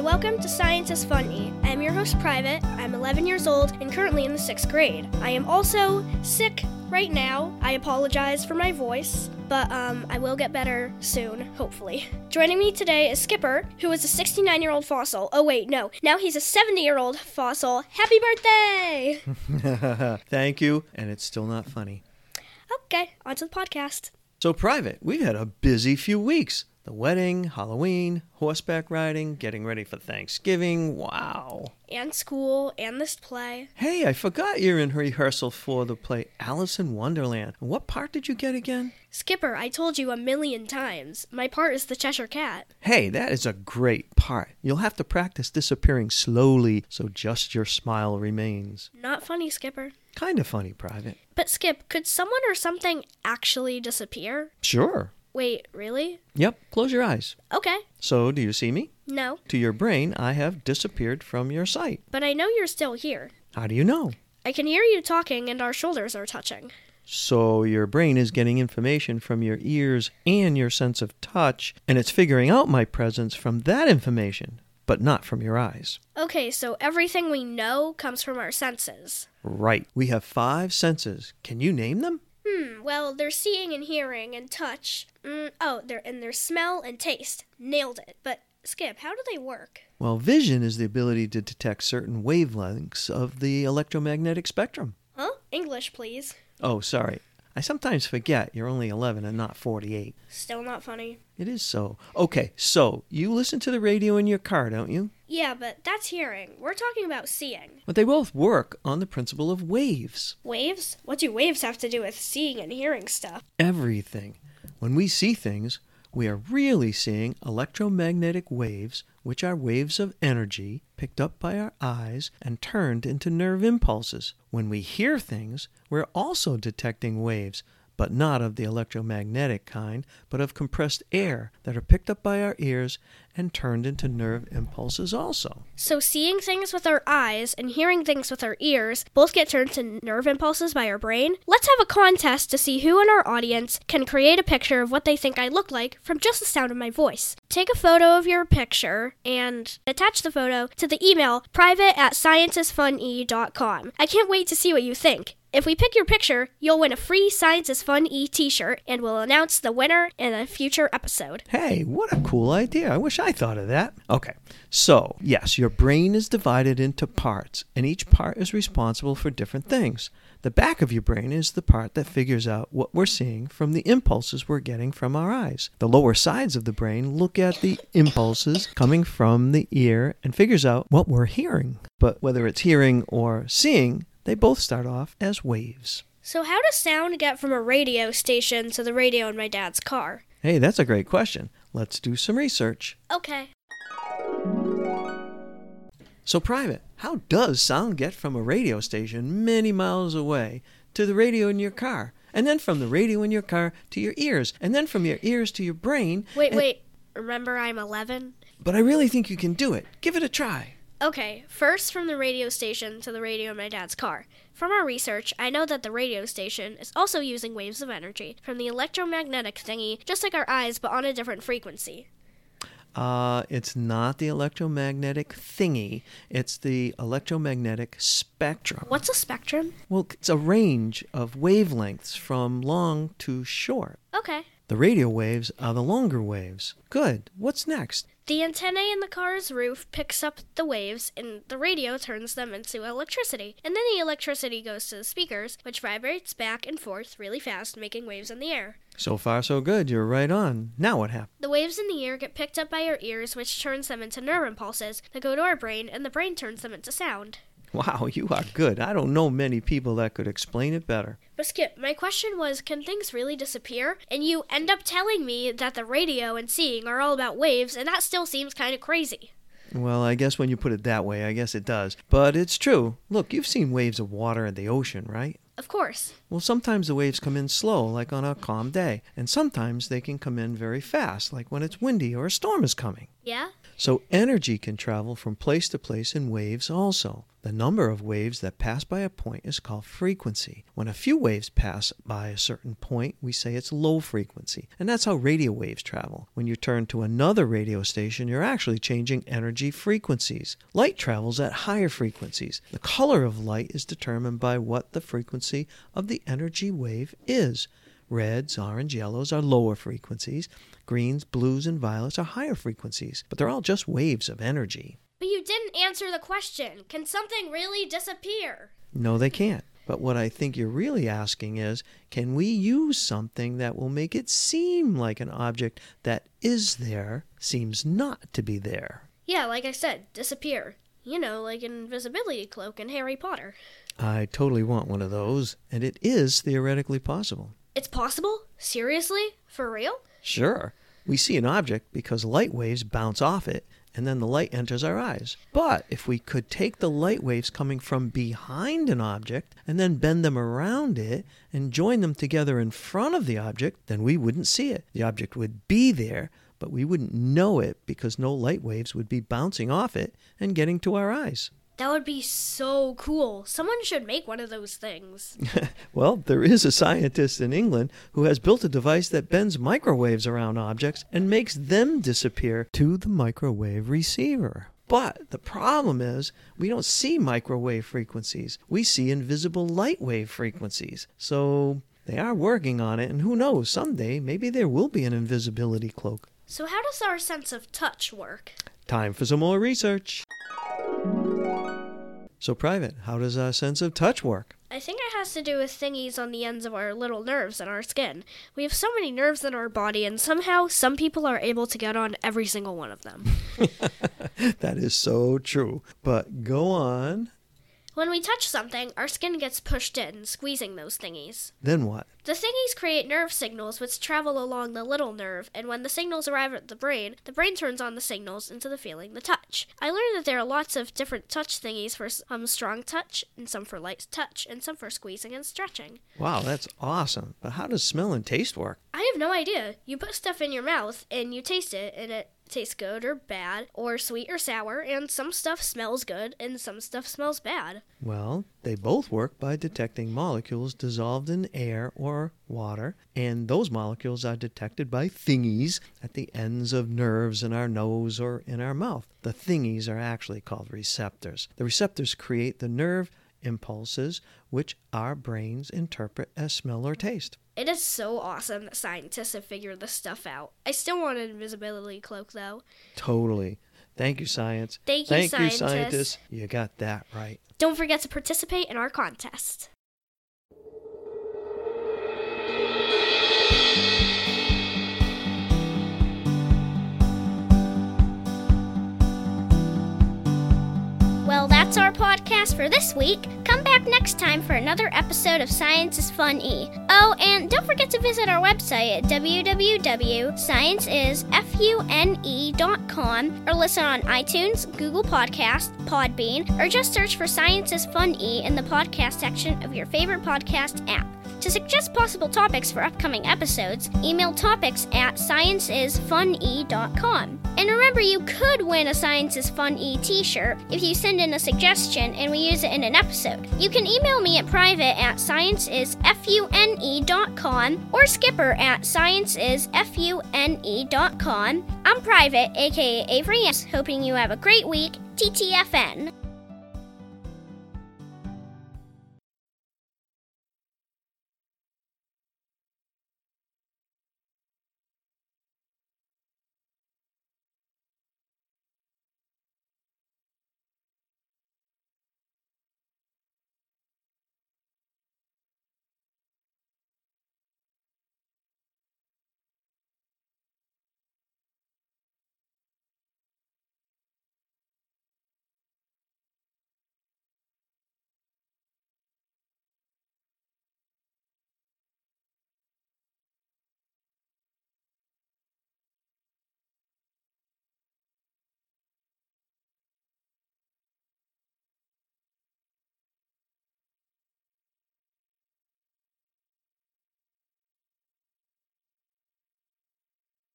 and welcome to Science is Funny. I am your host, Private. I'm 11 years old and currently in the sixth grade. I am also sick right now. I apologize for my voice, but um, I will get better soon, hopefully. Joining me today is Skipper, who is a 69 year old fossil. Oh, wait, no. Now he's a 70 year old fossil. Happy birthday! Thank you, and it's still not funny. Okay, on to the podcast. So, Private, we've had a busy few weeks. The wedding, Halloween, horseback riding, getting ready for Thanksgiving. Wow. And school, and this play. Hey, I forgot you're in rehearsal for the play Alice in Wonderland. What part did you get again? Skipper, I told you a million times. My part is the Cheshire Cat. Hey, that is a great part. You'll have to practice disappearing slowly so just your smile remains. Not funny, Skipper. Kind of funny, Private. But, Skip, could someone or something actually disappear? Sure. Wait, really? Yep, close your eyes. Okay. So, do you see me? No. To your brain, I have disappeared from your sight. But I know you're still here. How do you know? I can hear you talking and our shoulders are touching. So your brain is getting information from your ears and your sense of touch, and it's figuring out my presence from that information, but not from your eyes. Okay, so everything we know comes from our senses. Right. We have five senses. Can you name them? Hmm, well, there's seeing and hearing and touch. Mm, oh, there and their smell and taste. Nailed it. But Skip, how do they work? Well, vision is the ability to detect certain wavelengths of the electromagnetic spectrum. Huh? English, please. Oh, sorry. I sometimes forget you're only 11 and not 48. Still not funny. It is so. Okay, so you listen to the radio in your car, don't you? Yeah, but that's hearing. We're talking about seeing. But they both work on the principle of waves. Waves? What do waves have to do with seeing and hearing stuff? Everything. When we see things, we are really seeing electromagnetic waves, which are waves of energy picked up by our eyes and turned into nerve impulses. When we hear things, we're also detecting waves, but not of the electromagnetic kind, but of compressed air that are picked up by our ears and turned into nerve impulses also. So, seeing things with our eyes and hearing things with our ears both get turned to nerve impulses by our brain? Let's have a contest to see who in our audience can create a picture of what they think I look like from just the sound of my voice. Take a photo of your picture and attach the photo to the email private at scienceisfunE.com. I can't wait to see what you think. If we pick your picture, you'll win a free Science is Fun E t shirt, and we'll announce the winner in a future episode. Hey, what a cool idea. I wish I thought of that. Okay, so yes, your brain is divided into parts, and each part is responsible for different things. The back of your brain is the part that figures out what we're seeing from the impulses we're getting from our eyes. The lower sides of the brain look at the impulses coming from the ear and figures out what we're hearing. But whether it's hearing or seeing, they both start off as waves. So, how does sound get from a radio station to the radio in my dad's car? Hey, that's a great question. Let's do some research. Okay. So, Private, how does sound get from a radio station many miles away to the radio in your car? And then from the radio in your car to your ears, and then from your ears to your brain. Wait, and- wait. Remember, I'm 11? But I really think you can do it. Give it a try. Okay, first from the radio station to the radio in my dad's car. From our research, I know that the radio station is also using waves of energy from the electromagnetic thingy, just like our eyes, but on a different frequency. Uh, it's not the electromagnetic thingy, it's the electromagnetic spectrum. What's a spectrum? Well, it's a range of wavelengths from long to short. Okay. The radio waves are the longer waves. Good. What's next? The antennae in the car's roof picks up the waves, and the radio turns them into electricity. And then the electricity goes to the speakers, which vibrates back and forth really fast, making waves in the air. So far, so good. You're right on. Now what happens? The waves in the air get picked up by our ears, which turns them into nerve impulses that go to our brain, and the brain turns them into sound. Wow, you are good. I don't know many people that could explain it better. But Skip, my question was can things really disappear? And you end up telling me that the radio and seeing are all about waves, and that still seems kind of crazy. Well, I guess when you put it that way, I guess it does. But it's true. Look, you've seen waves of water in the ocean, right? Of course. Well, sometimes the waves come in slow, like on a calm day, and sometimes they can come in very fast, like when it's windy or a storm is coming. Yeah? So energy can travel from place to place in waves also. The number of waves that pass by a point is called frequency. When a few waves pass by a certain point, we say it's low frequency. And that's how radio waves travel. When you turn to another radio station, you're actually changing energy frequencies. Light travels at higher frequencies. The color of light is determined by what the frequency of the energy wave is. Reds, orange, yellows are lower frequencies. Greens, blues, and violets are higher frequencies, but they're all just waves of energy. But you didn't answer the question. Can something really disappear? No, they can't. But what I think you're really asking is can we use something that will make it seem like an object that is there seems not to be there? Yeah, like I said, disappear. You know, like an invisibility cloak in Harry Potter. I totally want one of those, and it is theoretically possible. It's possible? Seriously? For real? Sure. We see an object because light waves bounce off it, and then the light enters our eyes. But if we could take the light waves coming from behind an object and then bend them around it and join them together in front of the object, then we wouldn't see it. The object would be there, but we wouldn't know it because no light waves would be bouncing off it and getting to our eyes. That would be so cool. Someone should make one of those things. well, there is a scientist in England who has built a device that bends microwaves around objects and makes them disappear to the microwave receiver. But the problem is, we don't see microwave frequencies. We see invisible light wave frequencies. So they are working on it, and who knows, someday maybe there will be an invisibility cloak. So, how does our sense of touch work? Time for some more research. So, Private, how does our sense of touch work? I think it has to do with thingies on the ends of our little nerves in our skin. We have so many nerves in our body, and somehow some people are able to get on every single one of them. that is so true. But go on. When we touch something, our skin gets pushed in, squeezing those thingies. Then what? The thingies create nerve signals which travel along the little nerve, and when the signals arrive at the brain, the brain turns on the signals into the feeling, the touch. I learned that there are lots of different touch thingies for some um, strong touch, and some for light touch, and some for squeezing and stretching. Wow, that's awesome. But how does smell and taste work? I have no idea. You put stuff in your mouth and you taste it, and it tastes good or bad, or sweet or sour, and some stuff smells good and some stuff smells bad. Well, they both work by detecting molecules dissolved in air or water, and those molecules are detected by thingies at the ends of nerves in our nose or in our mouth. The thingies are actually called receptors. The receptors create the nerve impulses which our brains interpret as smell or taste. It is so awesome that scientists have figured this stuff out. I still want an invisibility cloak, though. Totally. Thank you, science. Thank you, Thank scientists. you, scientists. You got that right. Don't forget to participate in our contest. That's our podcast for this week. Come back next time for another episode of Science is Fun E. Oh, and don't forget to visit our website at www.scienceisfune.com or listen on iTunes, Google Podcast, Podbean, or just search for Science is Fun E in the podcast section of your favorite podcast app. To suggest possible topics for upcoming episodes, email topics at scienceisfunE.com. And remember, you could win a Science is Fun E t shirt if you send in a suggestion and we use it in an episode. You can email me at private at scienceisfune.com or skipper at scienceisfune.com. I'm private, aka Avery S. Hoping you have a great week. TTFN.